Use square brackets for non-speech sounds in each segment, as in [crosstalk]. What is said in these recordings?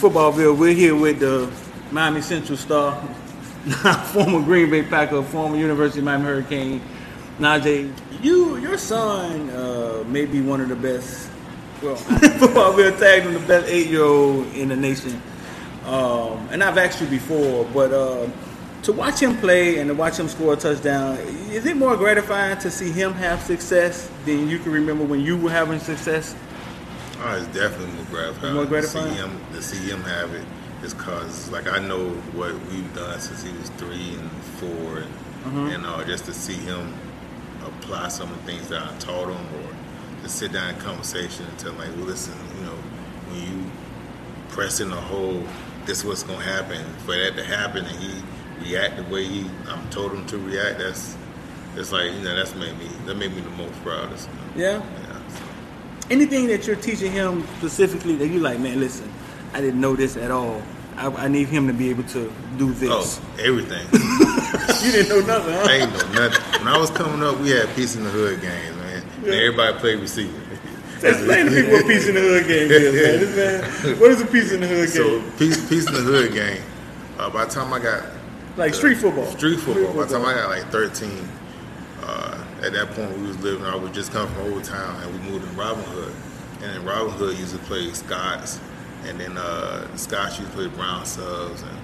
Footballville. We're here with the Miami Central star, [laughs] former Green Bay Packer, former University of Miami Hurricane, Najeh. You, your son, uh, may be one of the best. Well, [laughs] Footballville tagged him the best eight-year-old in the nation. Um, and I've asked you before, but uh, to watch him play and to watch him score a touchdown, is it more gratifying to see him have success than you can remember when you were having success? Oh, it's definitely more gratifying. More gratifying? To see him, to see him have it is cause like I know what we've done since he was three and four, and, Mm-hmm. and uh, just to see him apply some of the things that I taught him, or to sit down in conversation and tell him like, well, listen, you know, when you press in the hole, this is what's gonna happen. For that to happen, and he react the way he I'm told him to react, that's that's like you know that's made me that made me the most proudest. Yeah. Yeah, so. Anything that you're teaching him specifically that you like, man, listen, I didn't know this at all. I, I need him to be able to do this. Oh, everything. [laughs] You didn't know nothing, huh? I ain't know nothing. When I was coming up, we had Peace in the Hood games, man. And Yeah. everybody played receiver. Explain to people what Peace in the Hood game is, man. This man. What is a Peace in the Hood game? So? Peace, Peace in the Hood game. Uh, by the time I got Like street football. street football, by the time I got like 13, uh, at that point we was living. I was just coming from Old Town, and we moved in Robin Hood. And in Robin Hood, used to play Scots, and then uh, the Scots used to play Brown subs, and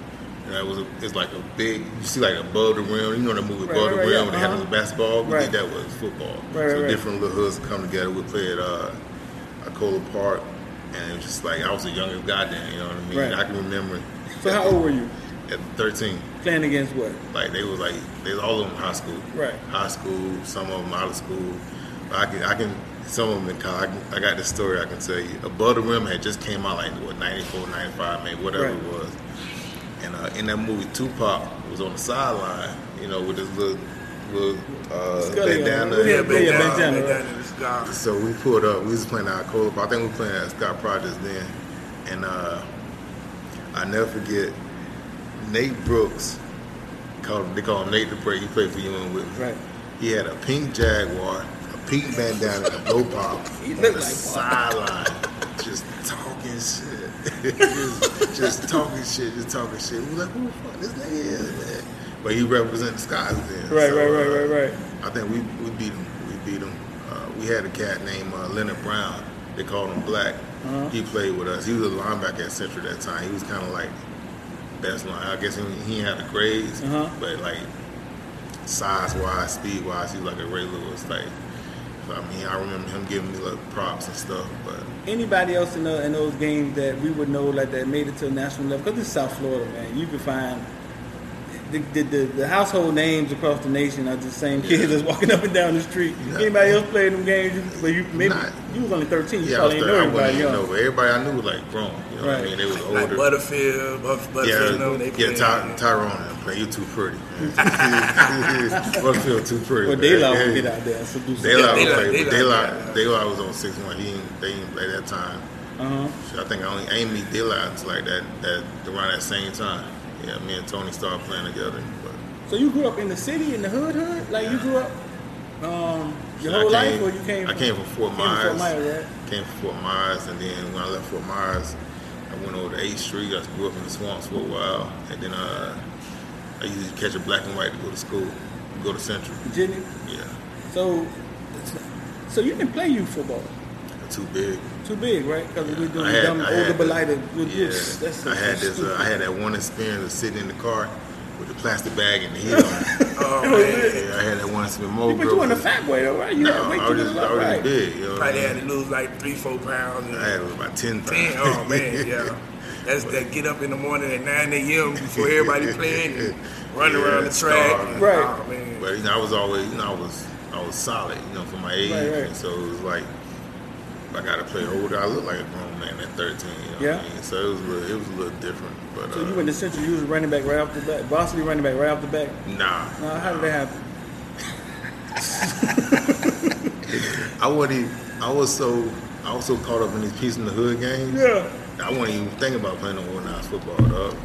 you know, it was a, it's like a big. You see like above the rim. You know the movie Right, Above right, the Rim yeah, when they had uh-huh. the basketball. We Right. did that with football. Right, so different little hoods come together. We play at uh, Arcola Park, and it was just like I was the youngest guy then. You know what I mean? I can remember. So how old were you? At 13. Playing against what? Like they was like they was all of them high school. Right. High school, some of them out of school. But I can I can some of them in college. I, I got this story I can tell you. Above the Rim had just came out like what 94, 95, maybe whatever Right. it was. And uh, in that movie, Tupac was on the sideline, you know, with his little little uh, bandana. Yeah, yeah, bandana. bandana, So we pulled up. We was playing at Cola. I think we were playing at Scott Projects then, and uh, I never forget Nate Brooks. Called they call him Nate the Prey. He played for UNC with me. Right. He had a pink Jaguar, a pink bandana, and a blow pop [laughs] He on looked the like sideline, just talking shit, [laughs] just, just talking shit, just talking shit. We like, who the fuck this nigga is, man? But he represented the Skies then. Right, So, right, right, uh, right, right. I think we, we beat him. We beat him. Uh, we had a cat named uh, Leonard Brown. They called him Black. Uh-huh. He played with us. He was a linebacker at Central at that time. He was kind of like best line. I guess he, he had the grades, Uh-huh. but like size wise, speed wise, he was like a Ray Lewis Like I mean, I remember him giving me like props and stuff. But Anybody else in, the, in those games that we would know like that made it to the national level? Because it's South Florida, man. You can find the, the, the, the household names across the nation are the same kids that's walking up and down the street. Yeah. Anybody else playing them games? You, well, you maybe Not- you was only thirteen. You yeah, I was probably there. didn't know I wasn't everybody young. know, but everybody I knew was like grown. You know what I mean? They was older. Like Butterfield, Buff- Butterfield, Yeah, you know, they yeah. Ty, Tyrone play. You too pretty. [laughs] Butterfield too pretty. Well. Daylight Yeah. would get out there so do Daylight something. was Daylight- Daylight, Daylight. Daylight was on six one. He ain't, they ain't play that time. Uh-huh. So I think I only I ain't meet Daylight like that, that around that same time. Yeah, me and Tony started playing together. But So you grew up in the city, in the hood, hood? Like you grew up um, your whole life, came- or you came? I came from Fort came from Myers. Myers, right? came from Fort Myers, and then when I left Fort Myers, I went over to 8th Street. I grew up in the swamps for a while, and then uh, I used to catch a black and white to go to school, go to Central. Virginia. Yeah, So, so you didn't play youth football. Too big. Too big, right? Because we're doing had- dumb I older had- belighted. Yeah, That's, that's I had this. Uh, I had that one experience of sitting in the car with the plastic bag and the heat on. [laughs] Oh, man. yeah, I had that one experience. More but you girls- weren't a fat way though, right? You No, had weight I was just left, already right? big. You know what I Probably mean? had to lose like three, four pounds. I had about ten pounds. Ten, oh man, [laughs] yeah. That's that get up in the morning at 9 a.m. before everybody playing and [laughs] run Yeah, around the track. starving. Right. Oh man. But you know, I was always, you know, I was, I was solid, you know, for my age, Right, right. and so it was like, if I got to play older, I look like a grown man at 13. You know Yeah. what I mean? So it was, a little, it was a little different. But So uh, you went to Central, you was running back right off the back, varsity running back right off the back. nah, Now, how did that happen? [laughs] I wasn't. Even, I was so, I was so caught up in these peace in the hood games. Yeah. I wasn't even thinking about playing no organized football, dog. You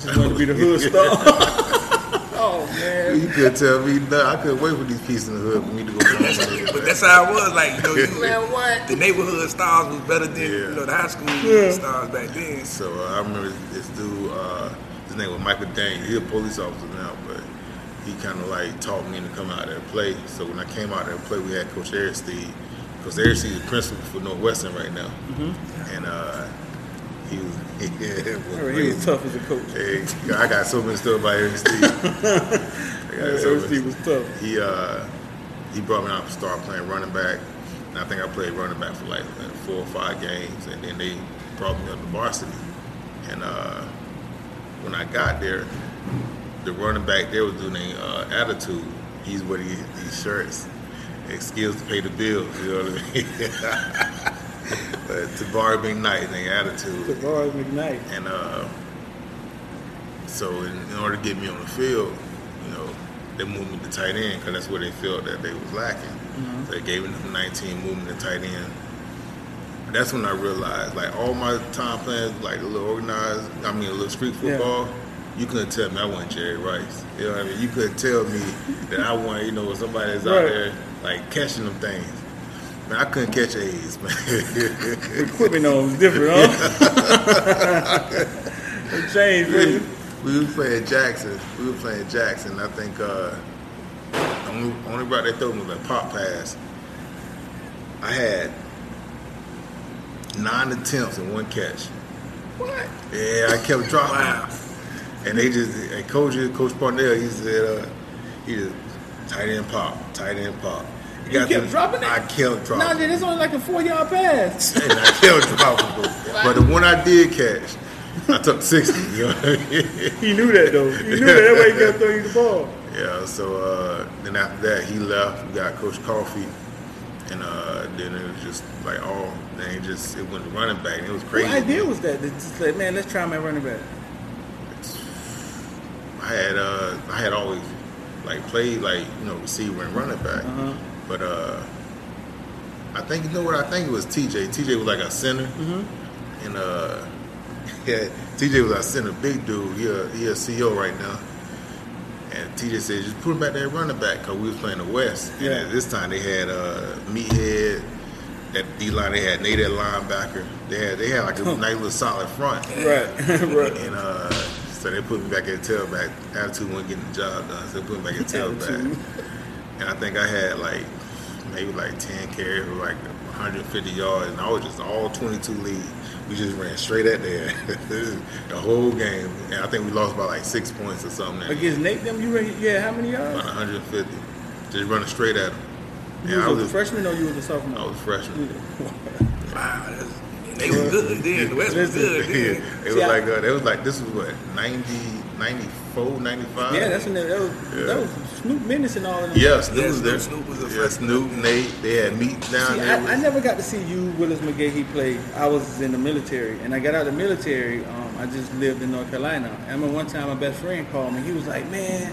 just wanted to be the hood star. [laughs] Oh man. You could tell me nothing. I couldn't wait for these pieces in the hood for me to go down But that's how it was. Like you know, you, [laughs] Man, what? the neighborhood stars was better than Yeah. you know the high school Yeah. stars back then. So uh, I remember this dude, uh, his name was Michael Dane. He's a police officer now, but he kind of like taught me to come out there and play. So when I came out there and play, we had Coach Aristide. Coach Aristide is the principal for Northwestern right now, and uh, [laughs] he was yeah, was he was tough as a coach. Hey, I got so many stuff about Aristide. I got so many- was tough. He uh, he brought me out to start playing running back, and I think I played running back for like, like four or five games, and then they brought me up to varsity. And uh, when I got there, the running back there was doing a uh, attitude. He's wearing these, shirts, skills to pay the bills. You know what I mean? [laughs] but to being nice and attitude. Tavares McKnight. And uh, so, in, in order to get me on the field, you know, they moved me to tight end because that's where they felt that they was lacking. So they gave me the 19, moved me to tight end. That's when I realized, like all my time playing, like a little organized, I mean, a little street Yeah. football. You couldn't tell me I wasn't Jerry Rice. You know what I mean? You couldn't tell me that I want, you know, somebody that's out there like catching them things. Man, I couldn't catch A's, man. Equipment on was different, huh? [laughs] it changed, baby. we was playing Jackson. We were playing Jackson. I think uh, only only route they threw me was a pop pass. I had nine attempts and one catch. What? Yeah, I kept dropping. Wow. And they just, and coach, Coach Parnell, he said, uh, he just tight end pop, tight end pop. He You kept to- dropping it? I kept dropping. Nah, that's only like a four yard pass. [laughs] and I kept dropping. them. But the one I did catch, I took 60. You know what I mean? [laughs] he knew that though. He knew that. That's why he kept throwing you the ball. Yeah, so uh, then after that, he left. We got Coach Coffee, and uh, then it was just like all. Then it just it went running back. And it was What crazy. idea was that? Just like, man, let's try my running back. I had uh, I had always like played like you know receiver and running back, Uh-huh. But uh, I think you know what I think it was TJ. TJ was like a center, Mm-hmm. and uh, [laughs] yeah, TJ was our center, big dude. He a, he a CEO right now. And TJ said, just put him back there running back because we was playing the West. And Yeah. at this time they had uh, Meathead, that D line. They had Nate at linebacker. They had they had like a [laughs] nice little solid front. Right, [laughs] right. And uh, so they put me back at tailback. Attitude wasn't getting the job done, so they put me back at tailback. And I think I had like maybe like 10 carries for like 150 yards, and I was just all 22 lead. We just ran straight at there [laughs] the whole game, and I think we lost by like six points or something. Against Nate, them you ran, yeah, how many About yards? 150, just running straight at them. You Yeah, I was, was a freshman or you was a sophomore? I was a freshman. [laughs] Wow, that's, they was good then. The West was good Yeah, then. it was See, I- like uh, it was like this was what 90, 94, 95. Yeah, that's when that, that was Yeah. that was Snoop Menace and all of them. Yeah, Snoop was there. Snoop was a yeah, freshman. Snoop, Nate, they had meat down See, there. I, I never got to see you, Willis McGahee, play. I was in the military, and I got out of the military. Um, I just lived in North Carolina. I remember one time my best friend called me. He was like, "Man,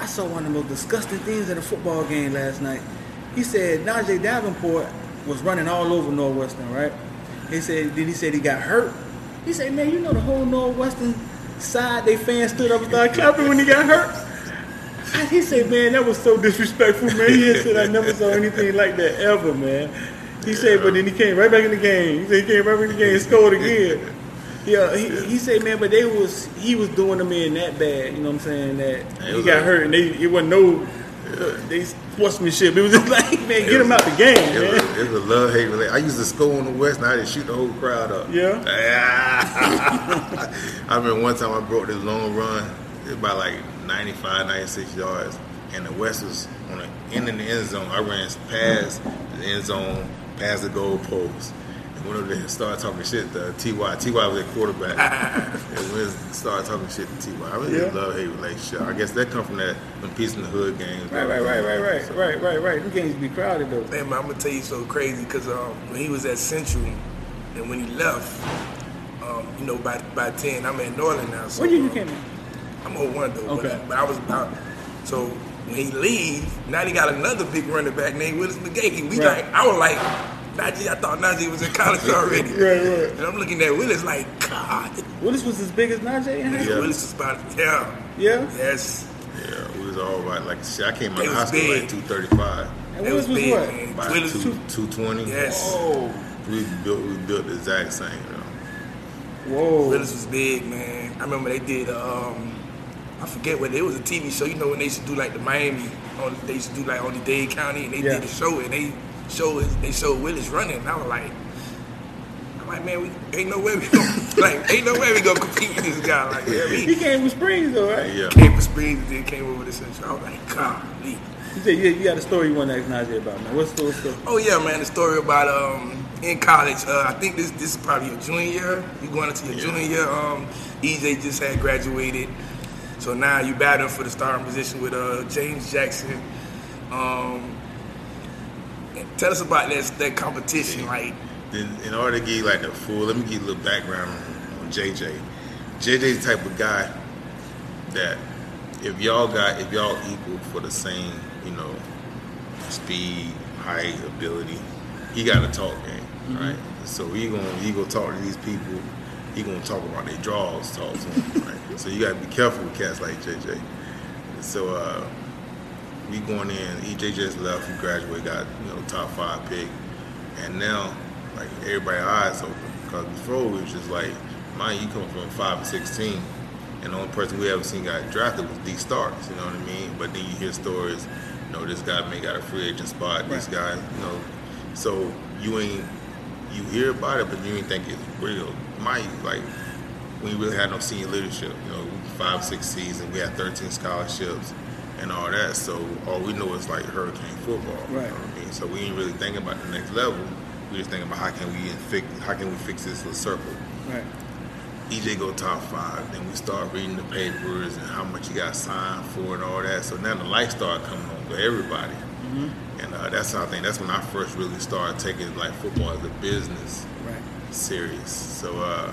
I saw one of the most disgusting things at a football game last night." He said Najeh Davenport was running all over Northwestern, right? He said, then he said he got hurt. He said, "Man, you know the whole Northwestern side, they fans stood up and started clapping when he got hurt." He said, man, that was so disrespectful, man. He said, I never saw anything like that ever, man. He said, but then he came right back in the game. He said he came right back in the game and scored again. Yeah, he, he said, man, but they was he was doing them in that bad. You know what I'm saying? That he got like- hurt and they it wasn't no uh, they sportsmanship. It was just [laughs] like, man, get him out the game, It was, man. it was a love hate relationship. I used to score on the West, and I had to shoot the whole crowd up. Yeah. [laughs] I remember one time I broke this long run, it was about like 95, 96 yards, and the West was on the end in the end zone. I ran past the end zone, past the goal post. And went over there and started talking shit to T.Y. T.Y. was at quarterback. [laughs] and we started talking shit to T.Y. I was Yeah. a love hate relationship. I guess that come from that when Peace in the Hood games. Right, right, right, right, right, right, right, right. Them games be crowded though. Man, I'm gonna tell you so crazy because um, when he was at Central and when he left, um, you know, by by ten, I'm at Norland now. So What year you um, came in? I'm on one though. Okay. But, but I was about so when he leave, now they got another big running back named Willis McGahee. We Right. like I was like Najeh, I thought Najeh was in college [laughs] already. Right, right. And I'm looking at Willis like, God, Willis was as big as Najeh in high Yeah. Willis is about yeah. Yeah? Yes. Yeah, we was all about like shit. I came out They of was high school big. like two thirty five. And It Willis was big, what? man. About Willis- two two twenty. Yes. Whoa, We built we built the exact same. You know. whoa. Willis was big, man. I remember they did. Um, I forget what it was a TV show. You know when they used to do like the Miami, on, they used to do like on the Dade County, and they Yeah. did a show, and they showed they showed Willis running. And I was like, I'm like, man, we ain't no way we gonna [laughs] like, ain't no way we gonna compete with this guy. Like, yeah, He he came with Springs though, right? Yeah. came with Springs and then came over to Central. I was like, golly. You said you, you got a story you want to ask Najeh about, man. What's the, what's the Oh yeah, man. The story about um in college. Uh, I think this this is probably your junior year. You going into your Yeah. junior year. Um, EJ just had graduated, so now you battling for the starting position with uh James Jackson. Um, tell us about that that competition. Like, Then in order to give you like the full, let me give you a little background on, on JJ. JJ's the type of guy that if y'all got if y'all equal for the same, you know, speed, height, ability, he got a talk game, right? So he gonna he gonna talk to these people. He gonna talk about their draws, talk to them? [laughs] So you gotta be careful with cats like JJ. So uh, we going in. EJ just left. He graduated, got you know top five pick, and now like everybody eyes open because before it was just like, mind you, coming from five and sixteen, and the only person we ever seen got drafted was D Starks. You know what I mean? But then you hear stories, you know, this guy may got a free agent spot. This guy, you know, so you ain't you hear about it, but you ain't think it's real. Mind you, like we really had no senior leadership. You know, five, six seasons, we had 13 scholarships and all that. So all we know is like hurricane football. Right. You know what I mean? So we ain't really thinking about the next level. We just thinking about how can we fix how can we fix this little circle. right? EJ go top five, then we start reading the papers and how much he got signed for and all that. So now the lights start coming on for everybody. And uh, that's how I think that's when I first really started taking like football as a business Right. serious. So uh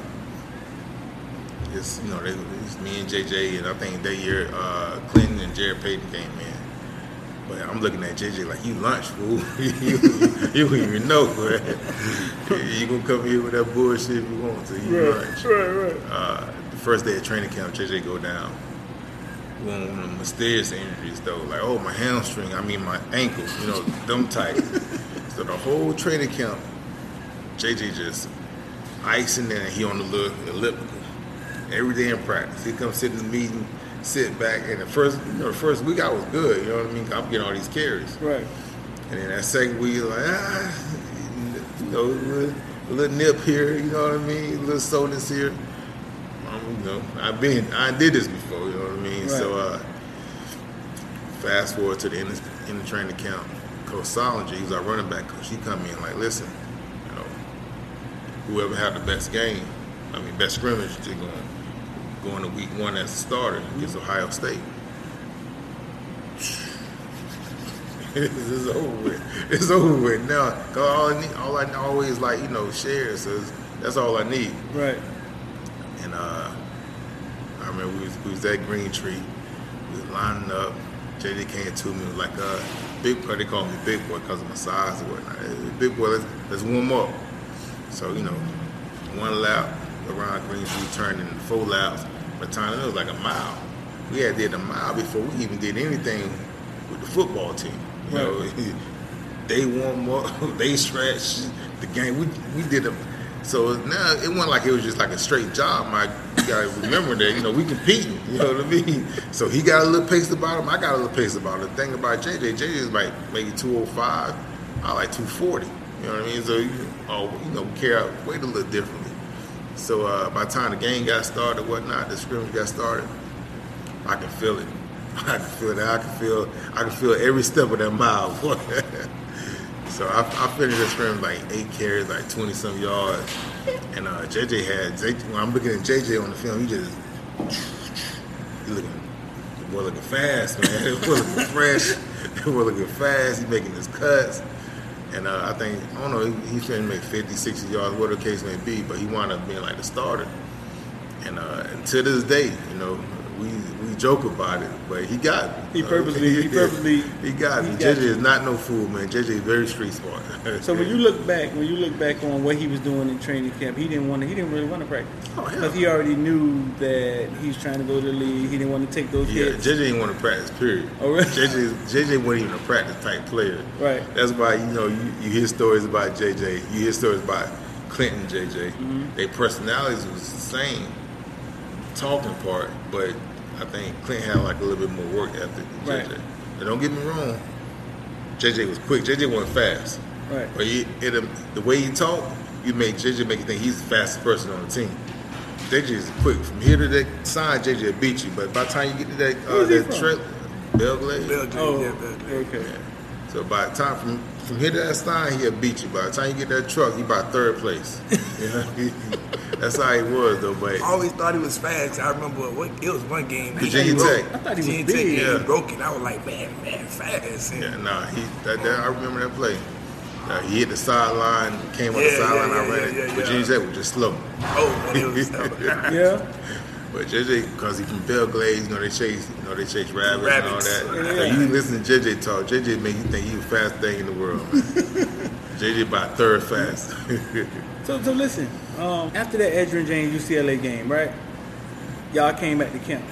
it's you know, they, it's me and JJ and I think that year uh Clinton and Jarrett Payton came in. But I'm looking at JJ like you lunch, fool. [laughs] you, you, don't even know, man. [laughs] you gonna come here with that bullshit if you want to. You lunch. right, right. Uh, the first day of training camp, JJ go down. One of the mysterious injuries though, like oh my hamstring, I mean my ankle, you know, them tight. [laughs] so the whole training camp, JJ just icing there, and he on the little elliptical. Every day in practice, he come sit in the meeting, sit back, and the first, you know, the first week I was good, you know what I mean? I'm getting all these carries. Right. And then that second week, like, ah, you know, a little, a little nip here, you know what I mean? A little soreness here. Um, you know, I've been, I did this before, you know what I mean? So, uh, fast forward to the end of, end of training camp. Coach Soldinger, he was our running back coach. He come in like, listen, you know, whoever had the best game, I mean, best scrimmage, they're going, going to week one as a starter against Ohio State. [laughs] it's over with. It's over with now. Cause all I need, all I always like, you know, share. So that's all I need. Right. And uh, I remember we was, we was at Green Tree. We was lining up. JD came to me was like, uh, big boy. They call me big boy because of my size or whatnot. "Hey, Big boy, let's, let's warm up. So you know, one lap around Green Tree, turned into four laps. Time it was like a mile. We had did a mile before we even did anything with the football team. You know, [laughs] they warm up, [laughs] they stretch the game. We we did a so now it wasn't like it was just like a straight job. My you gotta remember that you know we competing. You know what I mean? So he got a little pace about him. I got a little pace about him. The thing about JJ, JJ is like maybe two hundred five. I like two forty. You know what I mean? So you, oh, you know, we carry weight a little differently. So uh, by the time the game got started, whatnot, the scrimmage got started, I can feel it. [laughs] I can feel that. I can feel. I can feel every step of that mile. [laughs] so I, I finished the scrimmage like eight carries, like twenty some yards, and uh, JJ had. JJ, when I'm looking at JJ on the film, he just he looking. The boy looking fast, man. [laughs] The boy looking fresh. The boy looking fast. He making his cuts. And uh, I think, I don't know, he, trying to make 50, 60 yards, whatever the case may be, but he wound up being like the starter. And, uh, and to this day, you know, we we joke about it, but he got me. He purposely- he purposely- he got he got JJ you. is not no fool, man. JJ is very street smart. [laughs] So when you look back, when you look back on what he was doing in training camp, he didn't want to. He didn't really want to practice Oh, because he already knew that he's trying to go to the league. He didn't want to take those Yeah, hits. JJ didn't want to practice. Period. Oh, really? JJ JJ wasn't even a practice type player. Right. That's why you know you, you hear stories about JJ. You hear stories about Clinton JJ. Mm-hmm. Their personalities was the same, talking part, but I think Clint had like a little bit more work ethic than Right. JJ. And don't get me wrong, JJ was quick. JJ wasn't fast, Right. but he, it, um, the way he talked, you make JJ make you think he's the fastest person on the team. JJ is quick. From here to that side, JJ will beat you. But by the time you get to that, uh, that from? trail, Belle Glade. Belgrade, Oh, yeah, Belle Glade. okay. So by the time from from here to that sign, he'll beat you. By the time you get that truck, he about third place. You [laughs] know? [laughs] That's how he was though. But I always thought he was fast. I remember what it was one game. Virginia he broke- Tech. I thought he was Virginia big. Tech, yeah, Yeah. he broke it. I was like, man, man, fast. And yeah, nah, he that, that I remember that play. Uh, he hit the sideline, came on Yeah, the sideline. yeah, I ran yeah, it. yeah, yeah. Virginia Tech was just slow. Oh, man, it was [laughs] Yeah. But JJ, because he from Belle Glade, you know they chase, you know they chase rabbits, Rabbits. and all that. Yeah. So you listen to JJ talk, JJ make you think he the fastest thing in the world. Man. [laughs] JJ about third fast. [laughs] So, so listen. Um, after that Edgerrin James UCLA game, right? Y'all came back to camp.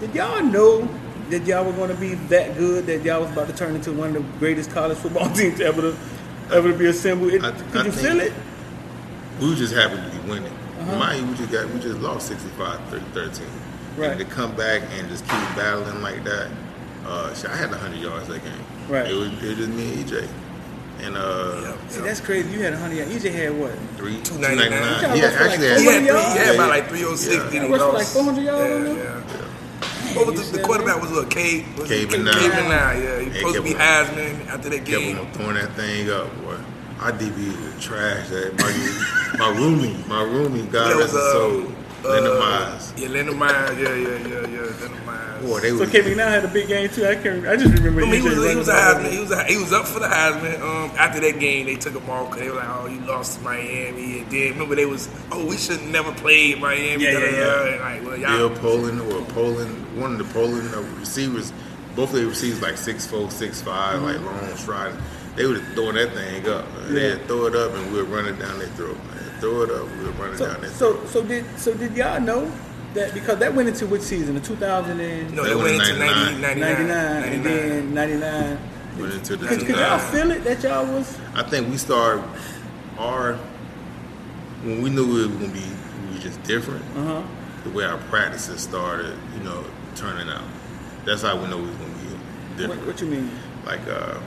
Did y'all know that y'all were going to be that good? That y'all was about to turn into one of the greatest college football [laughs] teams ever to ever to be assembled? It, I- could I you feel it? we were just happy to be winning. Uh-huh. Mind you, we just got we just lost 65 13. Right. And to come back and just keep battling like that, uh, shit, I had 100 yards that game. Right. It was, it was just me and EJ. And uh, Yeah, See, that's crazy. You had 100 yards. EJ had what? three, 299. 299. Yeah, got for like actually, He had, hundred three, he had about Yeah, like 306. yeah. Then he Rushed for lost. like 400 yards on Yeah, yeah. What was the, the quarterback was little Cade? Was it Cade Benai. Cade Benai, yeah. He Yeah, supposed to be kept Heisman after that kept game. on throwing that thing up, boy. Our DB was trash. That my, my roomie, my roomie, God Yeah, it rest was, his uh, soul, Leonard uh, Myers. Yeah, Leonard Myers. Yeah, yeah, yeah, yeah. Leonard Myers. Boy, they So was K McNown had a big game too. I can't. I just remember. I mean, he was, he was a. Heisman. He was a, he was up for the Heisman. Um, after that game, they took him off because they were like, "Oh, you lost to Miami." And then remember they was, "Oh, we should never play Miami." Yeah, yeah, da, yeah. And like, well, Bill y'all, Poland or Poland, one of the Poland uh, receivers, both of the receivers like six four, six five, like long stride. They would throwing that thing up. Mm-hmm. Yeah. They'd throw it up and we'd run it down their throat. Man. Throw it up, we'd run it So, down their throat. so, so did so did y'all know that because that went into which season? The 2000 and no, They they went went into 99. 90, 99, 99, and then 99. Went into the Could, could y'all feel it that y'all was? I think we started our when we knew it was gonna be we were just different. Uh huh. The way our practices started, you know, turning out. That's how we know we was gonna be What, different. what you mean? Like uh,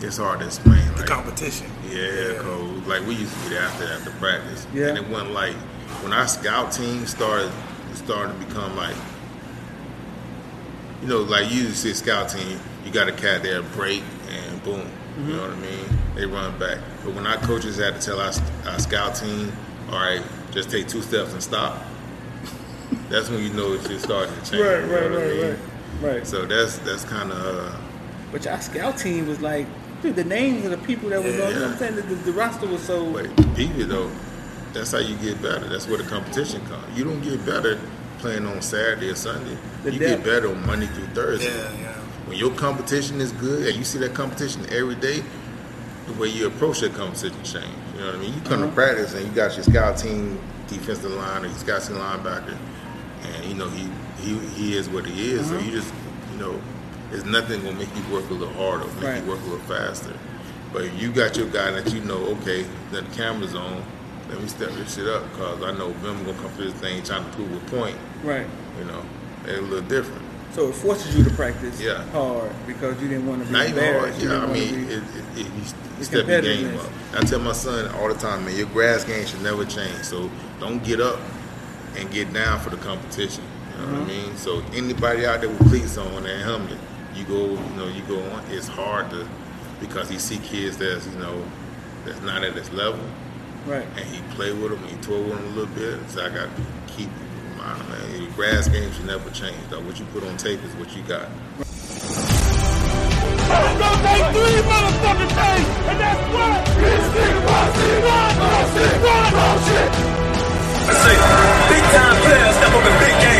it's hard to explain. the Like, competition. Yeah, cause like we used to get after after practice, Yeah. and it wasn't like when our scout team started started to become like, you know, like you see a scout team, you got a cat there break and boom, Mm-hmm. you know what I mean? They run back. But when our coaches had to tell our, our scout team, all right, just take two steps and stop. [laughs] That's when you know it's just starting to change. Right, right, what I right, mean? right, right. So that's that's kind of. Uh, But y'all scout team was like, the names of the people that was on. You know what I'm saying? The, the, the roster was so. But people though, that's how you get better. That's where the competition comes. You don't get better playing on Saturday or Sunday. The you depth. get better on Monday through Thursday. Yeah, yeah. When your competition is good and you see that competition every day, the way you approach that competition change. You know what I mean? You come Uh-huh. to practice and you got your scout team defensive line or your scout team linebacker, and you know he he, he is what he is. So Uh-huh. you just you know, there's nothing gonna make you work a little harder, make Right. you work a little faster. But if you got your guy that you know, okay, that the camera's on, let me step this shit up because I know Vim gonna come through this thing trying to prove a point. Right. You know, they're a little different. So it forces you to practice Yeah. hard because you didn't want to be Not even hard. Yeah, I mean, be- it, it, it, you, The step your game up. I tell my son all the time, man, your grass game should never change. So don't get up and get down for the competition. You know what I Mm-hmm. mean? So anybody out there with cleats on and helmet, you go, you know, you go on. It's hard to because he see kids that's you know that's not at his level, right. and he play with them, he toy with them a little bit. So I got to keep reminding him, man, your grass game should never change. Though what you put on tape is what you got. It's gonna take three motherfucking things, and that's what? Instinct, bossy, one, bossy, one, bullshit. I say, big time players step up in big games.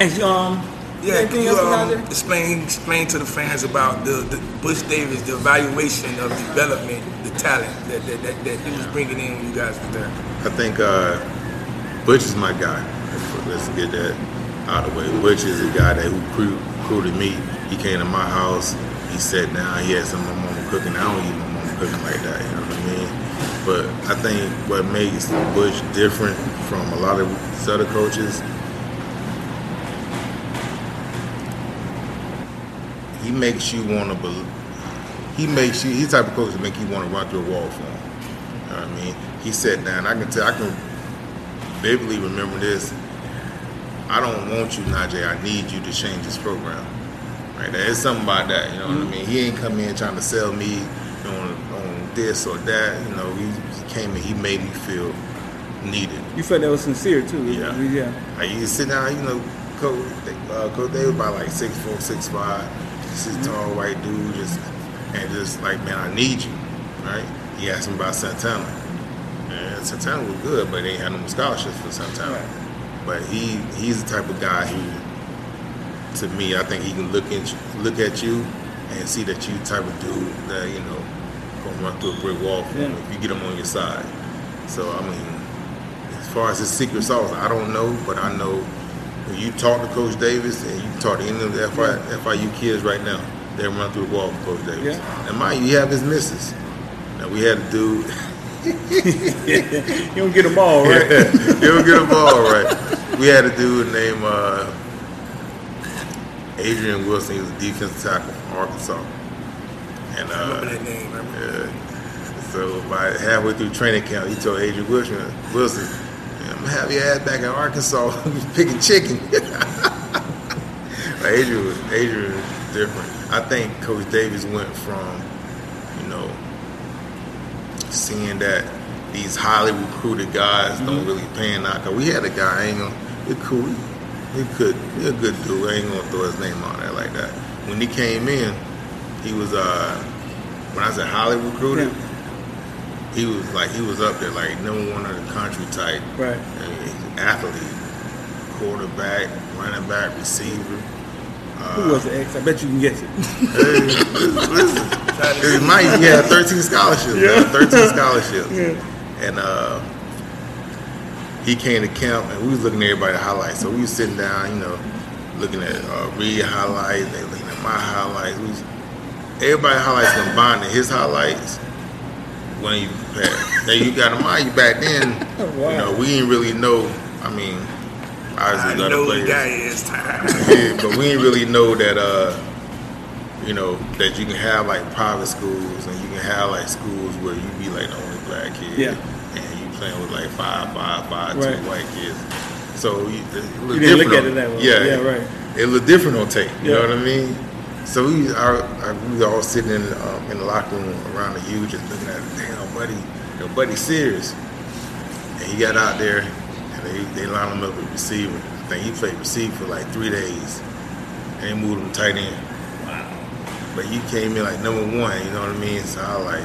And um, yeah, Can you, um, explain explain to the fans about the, the Butch Davis, the evaluation of development, the talent that that, that, that he was bringing in when you guys were there. I think uh, Butch is my guy. Let's get that out of the way. Butch is a guy that who recruit, recruited me. He came to my house. He sat down. He had some of my mama cooking. I don't eat my mama cooking like that. You know what I mean? But I think what makes Butch different from a lot of other coaches, he makes you want to believe. He makes you. He's type of coach that make you want to run through a wall for him. You know what I mean? He sat down. I can tell. I can vividly remember this. I don't want you, Najeh. I need you to change this program. Right? There's something about that. You know what I mean? He ain't come in trying to sell me on on this or that. You know, he, he came in. He made me feel needed. You felt that was sincere too. Yeah. yeah. Like you sit down, you know, Coach, uh, Coach David about like six four, six five, just this tall white dude, just and just like, man, I need you, right? He asked me about Santana, and Santana was good, but they ain't had no scholarships for Santana. Right. But he he's the type of guy who, to me, I think he can look at you, look at you and see that you the type of dude that you know gonna run through a brick wall for him if you get him on your side. So I mean, as far as his secret sauce, I don't know, but I know when you talk to Coach Davis and you talk to any of the FI, FIU kids right now, they run through the wall for Coach Davis. Yeah. And mind you, he have his misses. Now we had a dude. [laughs] [laughs] You don't get them all right. you don't get a ball right. We had a dude named uh, Adrian Wilson. He was a defensive tackle from Arkansas. And I remember uh, that name. I remember. yeah. So by halfway through training camp, he told Adrian Wilson, Wilson, I'm gonna have your ass back in Arkansas [laughs] picking chicken. [laughs] Adrian was Adrian was different. I think Coach Davis went from, seeing that these highly recruited guys don't really pan out. Cause we had a guy, I ain't gonna, he cool, he could, he a good dude. I ain't gonna throw his name on there like that. When he came in, he was, uh, when I said highly recruited, he was like, he was up there, like number one of the country type. Right. Athlete, quarterback, running back, receiver. Who was the ex? I bet you can guess it. Hey, listen, it's Mike. He had 13 scholarships. man, 13 scholarships. And uh, he came to camp, and we was looking at everybody's highlights. So we was sitting down, you know, looking at uh, Reed highlights. They looking at my highlights. We was, everybody highlights combined. and His highlights when you compared. Now you got to mind you back then. [laughs] Wow. You know, we didn't really know. I mean, I obviously other know players. the guy is [laughs] time. Yeah, but we didn't really know that uh you know that you can have like private schools and you can have like schools where you be like the only black kid Yeah. and you playing with like five five five Right. two white kids so you, it's You didn't look different at it that way. yeah Yeah, right. it looked different on tape you know what I mean so we our, our, we was all sitting in um, in the locker room around the U just looking at it, damn buddy your buddy serious and he got out there and they, they lined him up with receiver. I think he played receiver for like three days. And they moved him tight end. Wow. But he came in like number one, you know what I mean? So I like,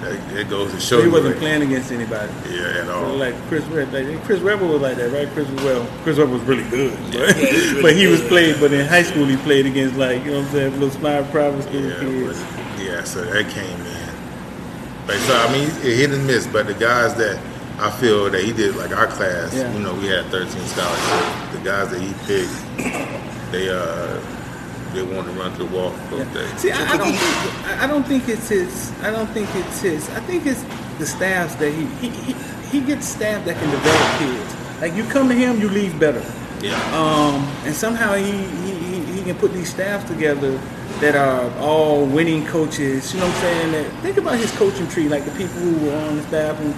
that, that goes to show So he wasn't right- playing against anybody. Yeah, at So all. like Chris Webber, like, Chris Webber was like that, right? Chris well, Chris Webber was really good, but, he was [laughs] really but he was good. played. But in high school, he played against like you know what I'm saying, little smart private school yeah, kids. but, yeah, so that came in. But so I mean, it hit and miss. But the guys that I feel that he did, like our class, Yeah. you know, we had 13 scholarships. The guys that he picked, they uh, they wanted to run through the wall. Yeah. They- See, I, I don't think I- I don't think it's his. I don't think it's his. I think it's the staffs that he he, he, he gets staff that can develop kids. Like you come to him, you leave better. yeah. Um, and somehow he, he, he, he can put these staffs together that are all winning coaches. You know what I'm saying? That, think about his coaching tree, like the people who were on the staff, and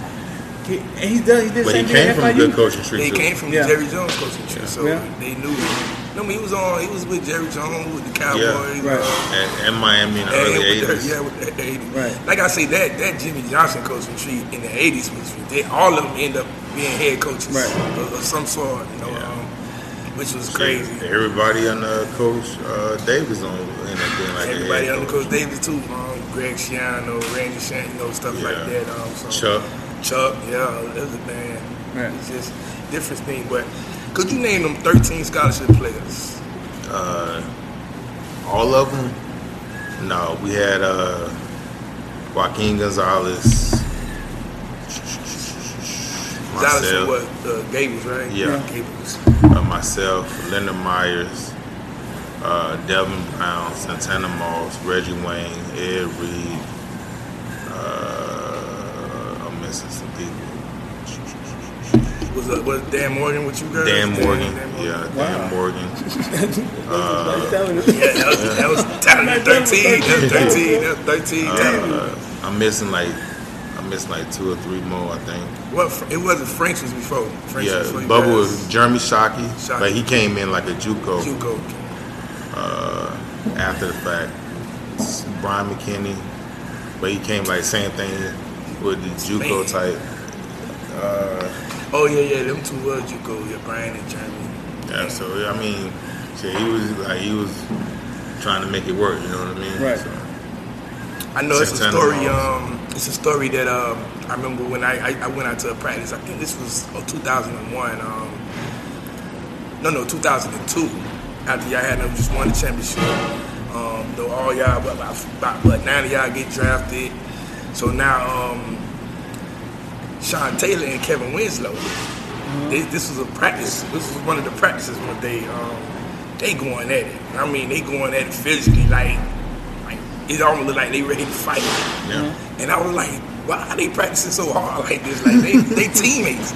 he, and he does. He did the But he same thing came at from a good coaching tree They too. came from Yeah. the Jerry Jones coaching tree, so Yeah. they knew. No, I mean, he was on. He was with Jerry Jones with the Cowboys. Right. uh, and, and Miami in the and early '80s. yeah, with the 80s. Right. Like I say, that that Jimmy Johnson coaching tree in the 80s was they all of them end up being head coaches Right. of, of some sort, you know, Yeah. um, which was crazy. Everybody under Coach uh, Davis on ended up being like Everybody head under coach. Coach Davis too, um, Greg Schiano, Randy Shannon, you know, stuff like that. Um, so Chuck. Chuck, yeah, that was a man. It's just different thing. But Could you name them 13 scholarship players? Uh, all of them? No, we had uh, Joaquin Gonzalez. Dallas Myself, what? Uh, Gables, right? Yeah. Gables. uh, myself, Leonard Myers, uh, Devin Brown, Santana Moss, Reggie Wayne, Ed Reed. Uh, I'm missing some people. Was uh, was Dan Morgan with you guys? Dan Morgan, Dan yeah, Wow. Dan Morgan. [laughs] Like telling us. Yeah, that was, that was talent. 13. [laughs] That was 13. That was 13. Uh, I'm missing like I'm missing like two or three more, I think. What? It wasn't French was before. French Yeah, was before you Bubba guys. was Jeremy Shockey, Shockey. but he came in like a JUCO Juco. uh, after the fact. Bryant McKinnie, but he came like same thing with the JUCO Man. type. Uh, Oh yeah, yeah. Them two words you go, Yeah, Brian and Jeremy. yeah, so I mean, shit, he was like he was trying to make it work. You know what I mean? Right. So, I know it's a story. Um, it's a story that um, I remember when I, I, I went out to a practice. I think this was oh, 2001. Um, no, no, 2002. After y'all had them just won the championship. Um, though all y'all, but about, about but nine of y'all get drafted. So now, um, Sean Taylor and Kellen Winslow. They, this was a practice. This was one of the practices when they um, they going at it. I mean, they going at it physically, like like it almost looked like they ready to fight. yeah. And I was like, why are they practicing so hard like this? Like they they [laughs] teammates.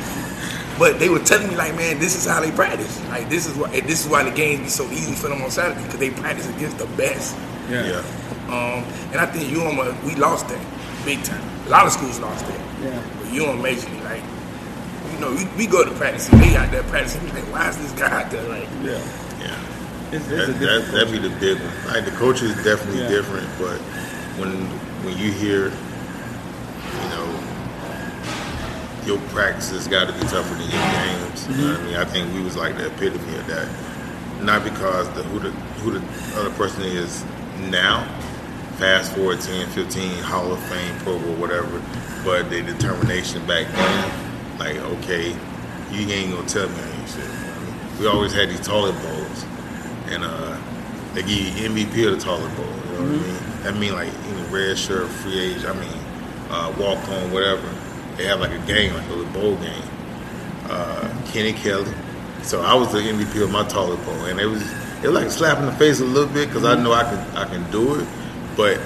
But they were telling me like, man, this is how they practice. Like this is why and this is why the games be so easy for them on Saturday because they practice against the best. Yeah. yeah. Um, and I think UM we lost that big time. A lot of schools lost that. Yeah. But UM majorly like. You know, we, we go to practice and they out there practicing. We like, why is this guy out there? Like, Yeah. Yeah. It's, it's That, a that, different that'd be the big one. Like the coach is definitely Yeah. different, but when when you hear, you know, your practices got to be tougher than your games. You know what I mean? I think we was like the epitome of that. Not because the who the who the other person is now, fast forward 10, 15, Hall of Fame, Pro Bowl, whatever, but the determination back then, like, okay, you ain't gonna tell me any shit. You know what I mean? We always had these toilet bowls, and uh, they give you MVP of the toilet bowl. You know what I mean? That mean like you know, red shirt, free age. I mean, uh, walk on, whatever. They have like a game, like a little bowl game. Uh, Kenny Kelly. So I was the MVP of my toilet bowl, and it was it was like a slap in the face a little bit because I know I can I can do it, but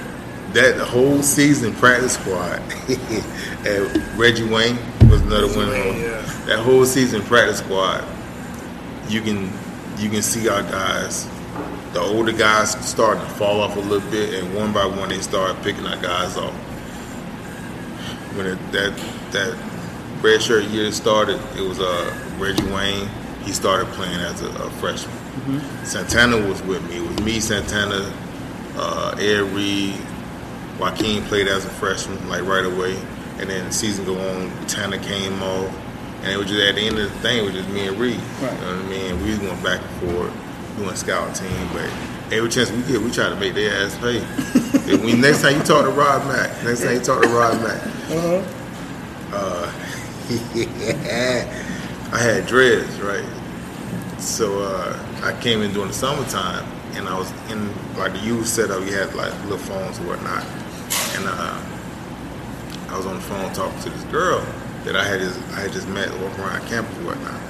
that whole season practice squad [laughs] and Reggie Wayne was another one. yeah. That whole season practice squad, you can you can see our guys. The older guys starting to fall off a little bit, and one by one they start picking our guys off. When it, that that red shirt year started, it was uh, Reggie Wayne. He started playing as a, a freshman. Santana was with me. It was me, Santana, uh, Ed Reed, Joaquin played as a freshman, like right away. And then the season go on, Tanner came off. And it was just at the end of the thing, it was just me and Reed. Right. You know what I mean? We was going back and forth, doing scout team, but every chance we get, we try to make their ass pay. If we, next time you talk to Rod Mack, next time you talk to Rod Mack, Uh huh. [laughs] I had dreads, right? So uh, I came in during the summertime, and I was in like the youth setup. We had like little phones and whatnot, and uh, I was on the phone talking to this girl that I had just I had just met walking around campus and whatnot,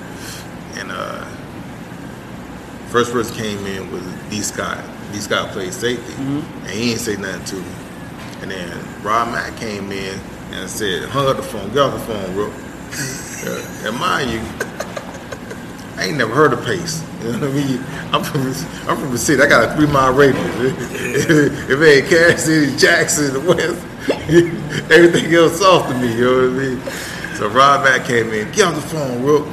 and uh, first person came in was D Scott. D Scott played safety, and he didn't say nothing to me. And then Rob Mack came in and said, hung up the phone, get off the phone, bro. [laughs] Uh, and mind you, I ain't never heard of Pace. You know what I mean? I'm from I'm from the city. I got a three mile radius. [laughs] if it ain't Kansas City, Jackson, the West, [laughs] everything else soft to me. You know what I mean? So Rob Mack came in, get on the phone, bro.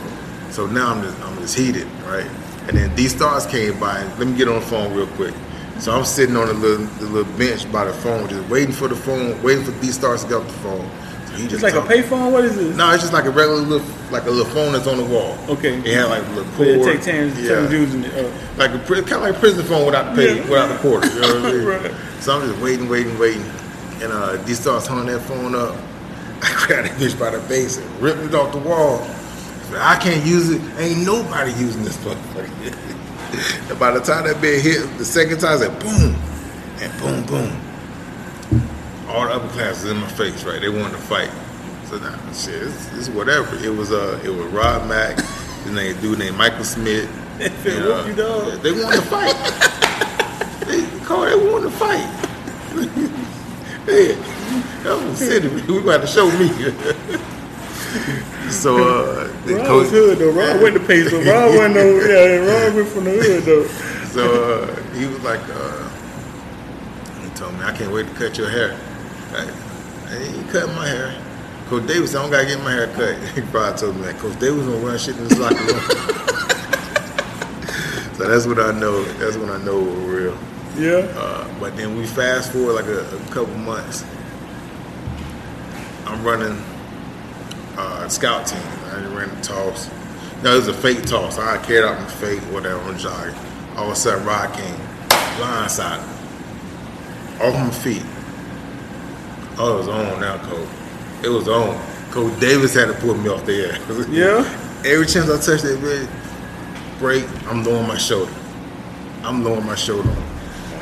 So now I'm just I'm just heated, right? And then D Starks came by. Let me get on the phone real quick. So I'm sitting on the little the little bench by the phone, just waiting for the phone, waiting for D Starks to get off the phone. He It's like a payphone. What is this? No, it's just like a regular little, like a little phone that's on the wall. Okay. It had like a little cord. take turns yeah. turns using it. Uh, Like a kind of like a prison phone without the pay, Yeah. without the cord. You know what I [laughs] mean? Right. So I'm just waiting, waiting, waiting, and uh, D Starks hung that phone up. [laughs] I grabbed that bitch by the base and ripped it off the wall. I can't use it. Ain't nobody using this motherfucker. [laughs] and by the time that bit hit the second time, I said boom and boom boom. All the upper classes in my face, right? They wanted to fight. So nah, shit, it's, it's whatever. It was uh, it was Rob Mack, his name dude named Michael Smith. [laughs] They and, dog. They wanted to fight. [laughs] they call they wanted to fight. [laughs] hey, that was city. We got to show me. so uh, the Ron coach, was hood though. Ron went to pay, so Ron wasn't no, yeah, Ron went from the hood though. so uh, he was like, uh, he told me, I can't wait to cut your hair. I ain't cutting my hair. Coach Davis, I don't gotta get my hair cut. [laughs] He probably told me that. Coach Davis gonna run shit in his locker room. [laughs] so that's what I know. That's when I know we're real. Yeah. Uh, but then we fast forward like a, a couple months. I'm running uh, scout team. I ran the toss. No, it was a fake toss. I carried out my fake, whatever, I'm jogging. All of a sudden, Rod came blindside, off my feet. Oh, it was on now, Coach. It was on. Coach Davis had to pull me off the air. [laughs] Yeah? Every chance I touch that bit, break, I'm lowering my shoulder. I'm lowering my shoulder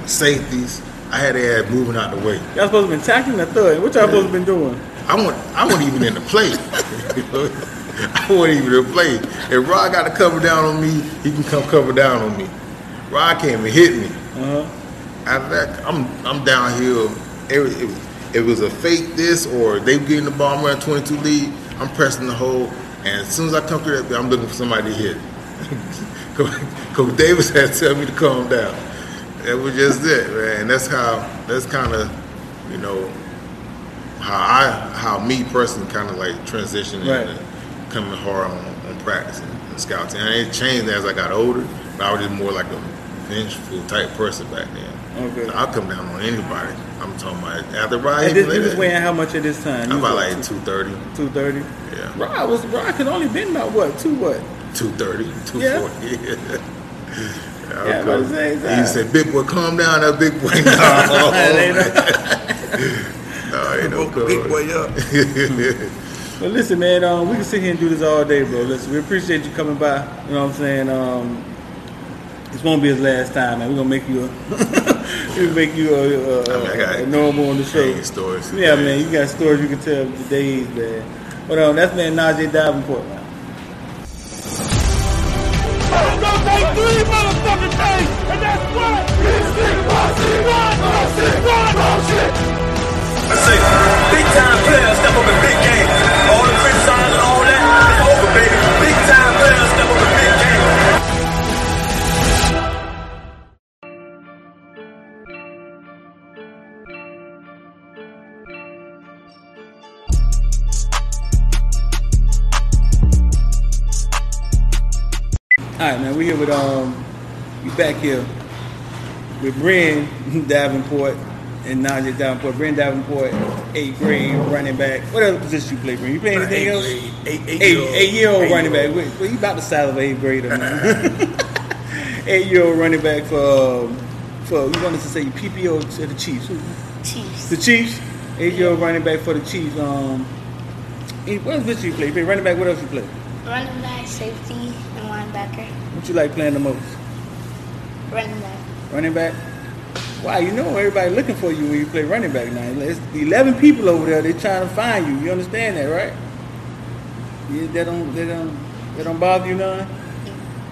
safeties. I had to ass moving out the way. Y'all supposed to be tackling the third. What y'all supposed to been doing? I want I wasn't even in the play. [laughs] I wasn't even in the play. If Rod got to cover down on me, he can come cover down on me. Rod can't even hit me. Uh-huh. After that, I'm I'm downhill. It, it, was- it was a fake this or they getting the ball I'm running 22 lead. I'm pressing the hole, and as soon as I come through that, I'm looking for somebody to hit. [laughs] Coach, Davis had to tell me to calm down. That was just it, man. And that's how that's kind of you know how I how me personally kind of like transitioning Right. and coming hard on, on practicing and scouting. And it changed as I got older, but I was just more like a vengeful type person back then. Okay. I'll come down on anybody. I'm talking about after Rod this, like was weighing how much at this time? I'm about like 230, 230? yeah, Rod was Rod could only been about what? Two what? 230, 240. [laughs] Yeah. Yeah, Yeah, the same He said, "Big boy, calm down, that big boy." [laughs] [laughs] No, no, ain't no the big boy up. Well, listen, man, um, we can sit here and do this all day, bro. Listen, we appreciate you coming by. You know what I'm saying? Um, this won't be his last time, man. We're gonna make you a, we'll make you a, a, I mean, I got a normal on the show. Ain't stories. Yeah, man, you got stories you can tell for days, man. But um, that's man Najeh Davenport, man. I'm gonna take three motherfucking things, and that's what? Instinct, bullshit, one, bullshit, one, bullshit. I say, All right, man. We here with um, we back here with Bryn Davenport and Najeh Davenport. Bryn Davenport, eighth grade running back. What other position you play, Bryn? You play anything else? Eight, eight, eight, Eight, year old. eight year old Eight running year back. old. Wait, well, you about the size of an eighth grader, man. [laughs] [laughs] eight year old running back for um, for you wanted to say PPO to the Chiefs. Chiefs. The Chiefs. Eight year old running back for the Chiefs. Um, what else you play? You play running back. What else you play? Running back, safety, and linebacker. What you like playing the most? Running back. Running back. Wow, you know everybody looking for you when you play running back now. It's eleven people over there. they're trying to find you. You understand that, right? Yeah, they don't. They don't. They don't bother you none.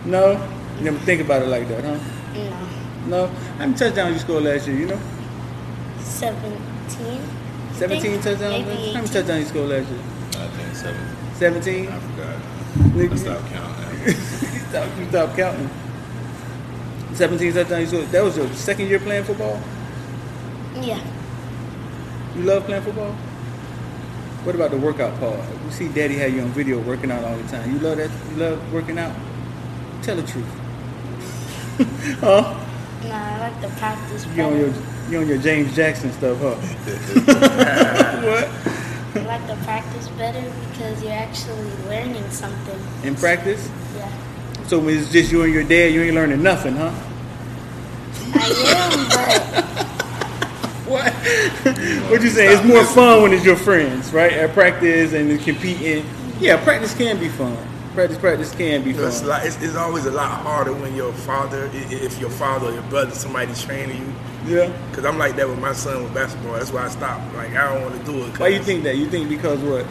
No. You never think about it like that, huh? No. No. How many touchdowns you scored last year? You know, 17. Seventeen think. touchdowns. How many touchdowns you scored last year? I think seven. Seventeen. I forgot. Nigga, I stopped counting. [laughs] you stop, you stop counting. 17 touchdowns. You scored. That was your second year playing football. Yeah. You love playing football? What about the workout part? We see Daddy had you on video working out all the time. You love that? You love working out? Tell the truth. [laughs] huh? No, I like the practice You on your you on your James Jackson stuff, huh? [laughs] what? I like the practice better because you're actually learning something. In practice? Yeah. So when it's just you and your dad, you ain't learning nothing, huh? I am, [laughs] What? what you saying? It's more fun when it's your friends, right? At practice and competing. Yeah, practice can be fun. Practice, practice can be You know, it's, a fun. it's, it's always a lot harder when your father, i- i- if your father or your brother, somebody's training you. Yeah. Cause I'm like that with my son with basketball. That's why I stopped. Like I don't want to do it. Why you think that? You think because what?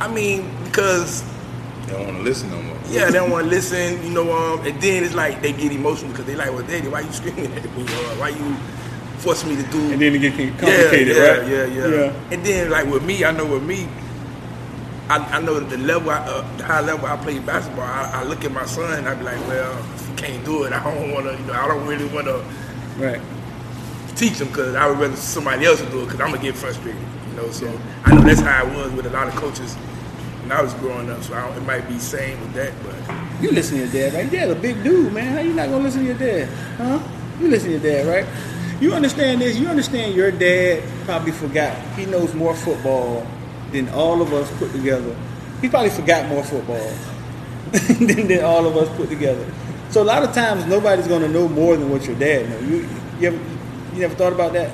I mean, because They don't want to listen no more. yeah, they don't want to listen. You know, um, and then it's like they get emotional because they like, well, daddy, why you screaming at me? Or why you forcing me to do? And then it get complicated, yeah, right? Yeah, yeah, Yeah. And then like with me, I know with me, I, I know the level, I, uh, the high level I play basketball. I, I look at my son and I be like, well, if you can't do it, I don't want to. You know, I don't really want to Right. teach them because I would rather somebody else do it because I'm gonna get frustrated. You know, so I know that's how it was with a lot of coaches when I was growing up. So I don't, it might be same with that, but You listen to your dad, right? Your dad's a big dude, man. How you not gonna listen to your dad? Huh? You listen to your dad, right? You understand this? You understand your dad probably forgot. He knows more football than all of us put together. He probably forgot more football [laughs] than, than all of us put together. So a lot of times nobody's gonna know more than what your dad knows. You you ever you never thought about that?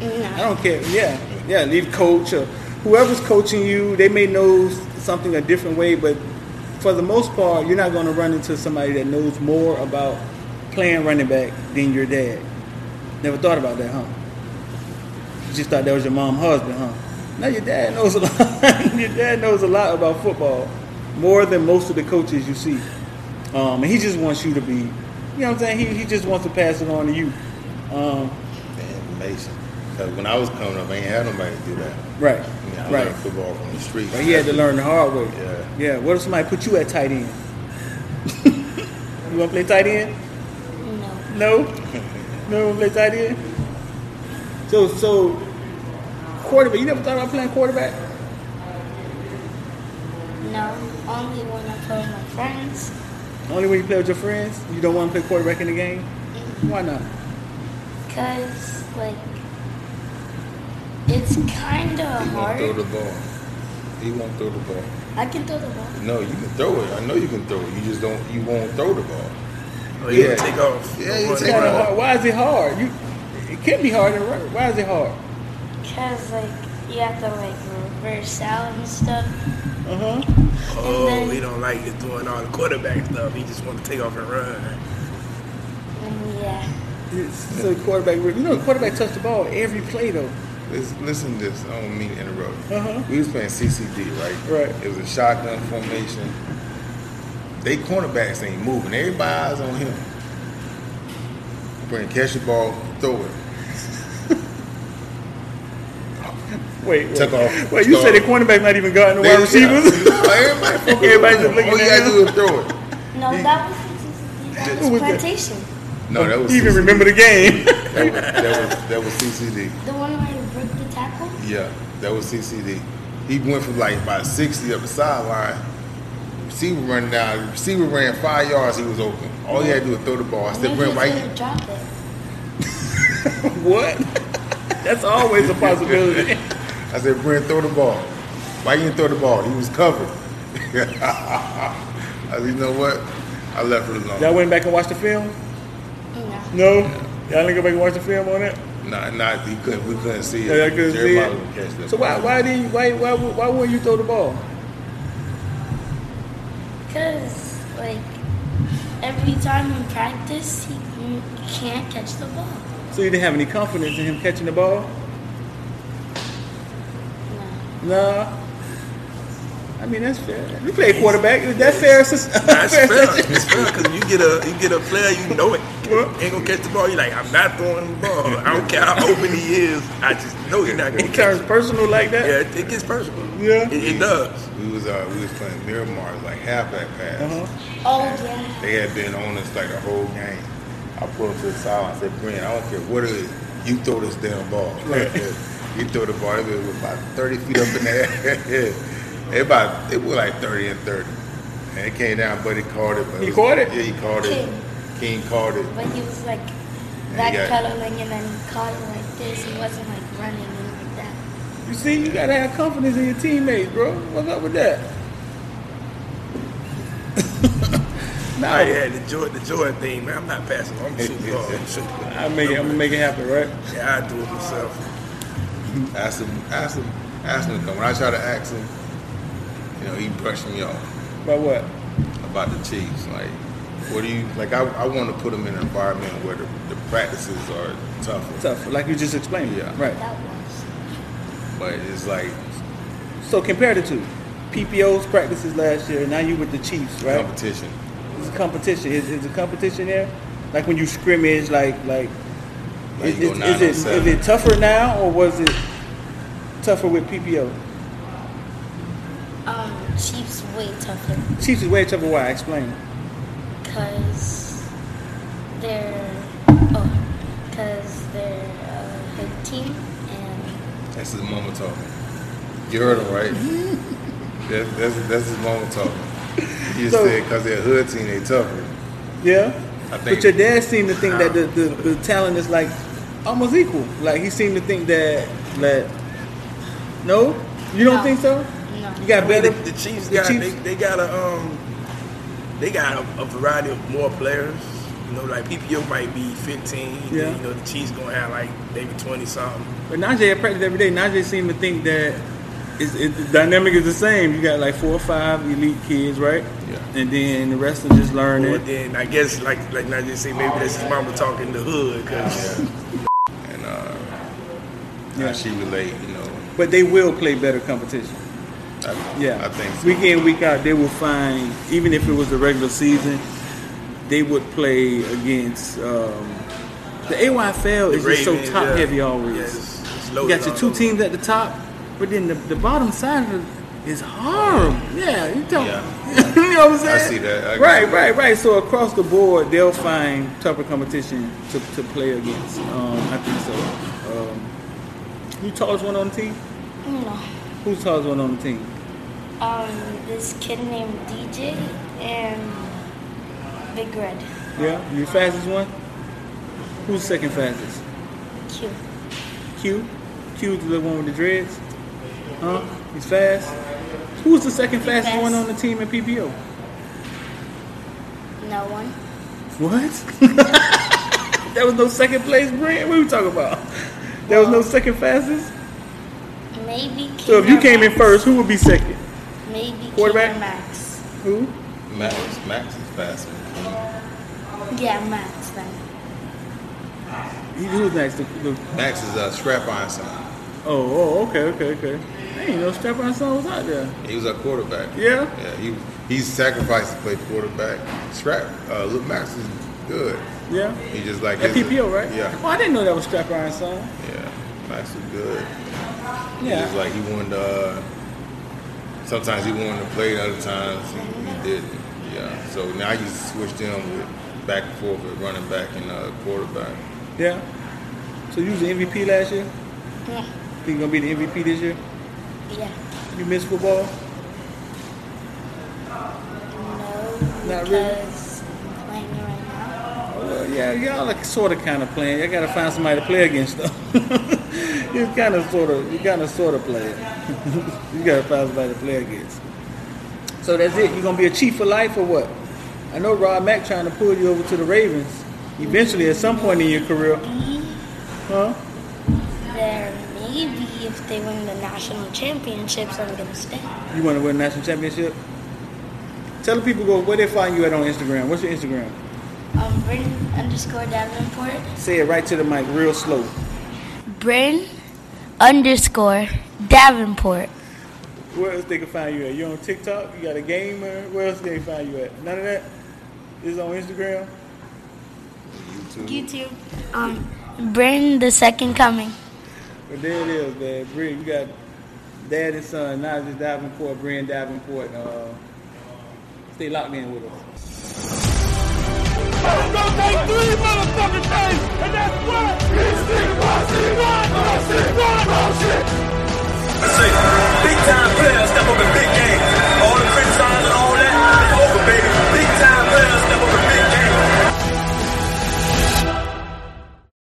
No. I don't care. Yeah, yeah. Leave coach or whoever's coaching you, they may know something a different way, but for the most part, you're not going to run into somebody that knows more about playing running back than your dad. Never thought about that, huh? You just thought that was your mom's husband, huh? No, your dad knows a lot. [laughs] your dad knows a lot about football, more than most of the coaches you see. Um, and he just wants you to be, you know what I'm saying? He, he just wants to pass it on to you. Um, The information. Because when I was coming up, I ain't had nobody do that. Right, I mean, I right. football from the street. But he had to learn the hard way. Yeah. Yeah. What if somebody put you at tight end? [laughs] you want to play tight end? No. No. No, want to play tight end. So, so quarterback. You never thought about playing quarterback? No. Only when I play with my friends. Only when you play with your friends. You don't want to play quarterback in the game. Mm-hmm. Why not? Because, like, it's kind of He won't throw the ball. He won't throw the ball. I can throw the ball. No, you can throw it. I know you can throw it. You just don't. You won't throw the ball. oh, you Yeah. take off. Yeah, you take It's kinda off. hard. Why is it hard? You, it can be hard. and run. Why is it hard? Because, like, you have to, like, reverse out and stuff. Uh huh. Oh, then- he don't like just doing all the quarterback stuff. He just want to take off and run. And yeah. So quarterback. You know, the quarterback touch the ball every play though. Listen, listen to this. I don't mean to interrupt. Uh-huh. We was playing CCD, right? Right. It was a shotgun formation. They cornerbacks ain't moving. Everybody eyes on him. Bring catch the ball, throw it. [laughs] Wait, wait. Took off. Wait, you said the off. cornerback not even guarding the wide receivers? No, [laughs] everybody [laughs] Everybody on just him. looking All you gotta do is throw it. No, He- that was that was was that? plantation. No, that was You even CCD. remember the game? That was, that was that was CCD. The one where you broke the tackle. Yeah, that was CCD. He went from like about 60 up the sideline. Receiver running down. Receiver ran five yards. He was open. All he had to do was throw the ball. I said, Maybe Brent, he's why drop it. [laughs] what? That's always a possibility. [laughs] I said, Brent, throw the ball. Why you didn't throw the ball? He was covered. [laughs] I said, you know what? I left it alone. Y'all went back and watched the film? No. No? Y'all didn't go back and watch the film on it? Not, not he couldn't. We couldn't see Yeah, it. y'all couldn't see Jeremiah it? catch that So why ball. why didn't you, why why why wouldn't you throw the ball? Because, like, every time in practice, he can't catch the ball. So you didn't have any confidence in him catching the ball? No. No. I mean that's fair. You play quarterback. Is that fair? That's fair fair. It's fair because you get a you get a player you know it What? ain't gonna catch the ball. You're like I'm not throwing the ball. I don't care how open he is. I just know he's not gonna It catch turns it. personal like that. Yeah, it, it gets personal. Yeah. it, it does. We was uh, we was playing Miramar like halfback pass. Uh-huh. Oh, yeah. They had been on us like the whole game. I pulled him to the sideline. I said, Brent, I don't care what it is. You throw this damn ball. Right. [laughs] you throw the ball. It was about 30 feet up in the air. [laughs] it about, it was like 30 and 30. And it came down, but he caught it. But He was- caught it? Yeah, he caught it. King. King caught it. But he was, like, he backpedaling got- and then he caught it like this. He wasn't, like, running and like that. You see, you gotta have confidence in your teammates, bro. What's up with that? [laughs] Nah, yeah, the joy, the joy thing, man. I'm not passing. I'm shooting [laughs] ball. I'm shooting. I make it. I'm gonna make it happen, right? Yeah, I do it myself. [laughs] ask him, Ask him, Ask him to come. When I try to ask him, you know, he brushed me off. About what? about the Chiefs. Like, what do you like? I, I want to put them in an environment where the, the practices are tougher, Tough, like you just explained. Yeah. Right. That was. but it's like So compare the two. PPO's practices last year. And now you with the Chiefs, right? competition. It's a competition. Is, is a competition there? Like when you scrimmage, like like, Like is, you go is, is it on seven. is it tougher now or was it tougher with PPO? Um, Chiefs way tougher Chiefs is way tougher. Why? Explain. because they're oh, because they're a good team and That's his mama talking. You heard him right. [laughs] that's, that's that's his mama talking. He just So- said because they're a hood team, they tougher. Yeah. I think- But your dad seemed to think that the, the, the talent is like almost equal. Like he seemed to think that that no, you don't No. think so? No. You got better. the, the Chiefs the got Chiefs- They, they got a um they got a, a variety of more players. You know, like PPO might be 15. Yeah. You know, the Chiefs gonna have like maybe 20 something. But Najeh at practice every day. Najeh seemed to think that it's, it, the dynamic is the same. You got like four or five elite kids, right? Yeah. And then the rest are just learning. Or then I guess like like not just say maybe that's his mama talking the hood because Yeah. [laughs] And uh, Yeah. she relate, you know. But they will play better competition. I, Yeah. I think so. Week in, week out, they will find, even if it was the regular season, they would play against. Um, the AYFL is just so top yeah. heavy always. Yeah, it's- it's you got your two over. teams at the top, but then the, the bottom side of it is horrible. Yeah, you don't. Yeah. [laughs] you know what I'm saying? I see that. I right, get right, right. So across the board, they'll find tougher competition to, to play against. Um, I think so. Um, you tallest one on the team? no. Who's tallest one on the team? Um, this kid named DJ and Big Red Yeah, you the fastest one? Who's the second fastest? Q. Q? Q's the one with the dreads? Huh? He's fast? Who's the second fastest one on the team at PPO? No one. What? [laughs] that was no second place brand? What are we talking about? There was no second fastest? Maybe. So if you came in first, who would be second? Maybe Quarterback? Keener Max. Who? Max, Max is faster. Yeah, Max then. He- Who's next? The, the, Max is a strap iron son. oh, oh, okay, okay, okay. I ain't know Strap on Son was out there. He was a quarterback. Yeah? Yeah, he he's sacrificed to play quarterback. Strap, uh, Luke Max is good. Yeah? He just like At his- PPO, right? Yeah, Oh, I didn't know that was Strap Iron Son. yeah. Max is good. He Yeah. just like he won the. Uh, sometimes he wanted to play, other times he, he didn't. Yeah. So now you switched him with back and forth with running back and uh, quarterback. Yeah. So you was the MVP last year? Yeah. Think you gonna be the MVP this year? Yeah. You miss football? No. Not really? because I'm playing it right. Oh, well, yeah, y'all are sort of kind of playing. Y'all gotta find somebody to play against though. [laughs] you kind of sort of, you kind of sort of play. it. [laughs] you gotta find somebody to play against. So that's it. You gonna be a chief for life or what? I know Rob Mack trying to pull you over to the Ravens. Eventually, at some point in your career, huh? There maybe if they win the national championships, I'm gonna stay. You want to win a national championship? Tell the people go where they find you at on Instagram. What's your Instagram? Um, Bryn underscore Davenport. Say it right to the mic, real slow. Bryn underscore Davenport. Where else they can find you at? You on TikTok? You got a gamer? Where else they can find you at? None of that. Is on Instagram. YouTube. YouTube. Um, Bryn the second coming. But there it is, man. Bree, you got dad and son, Najeh Davenport, Brian Davenport. Uh, stay locked in with us. It's gonna take three motherfucking days, and that's what? Instinct, mercy, God, mercy, Big time players step up and big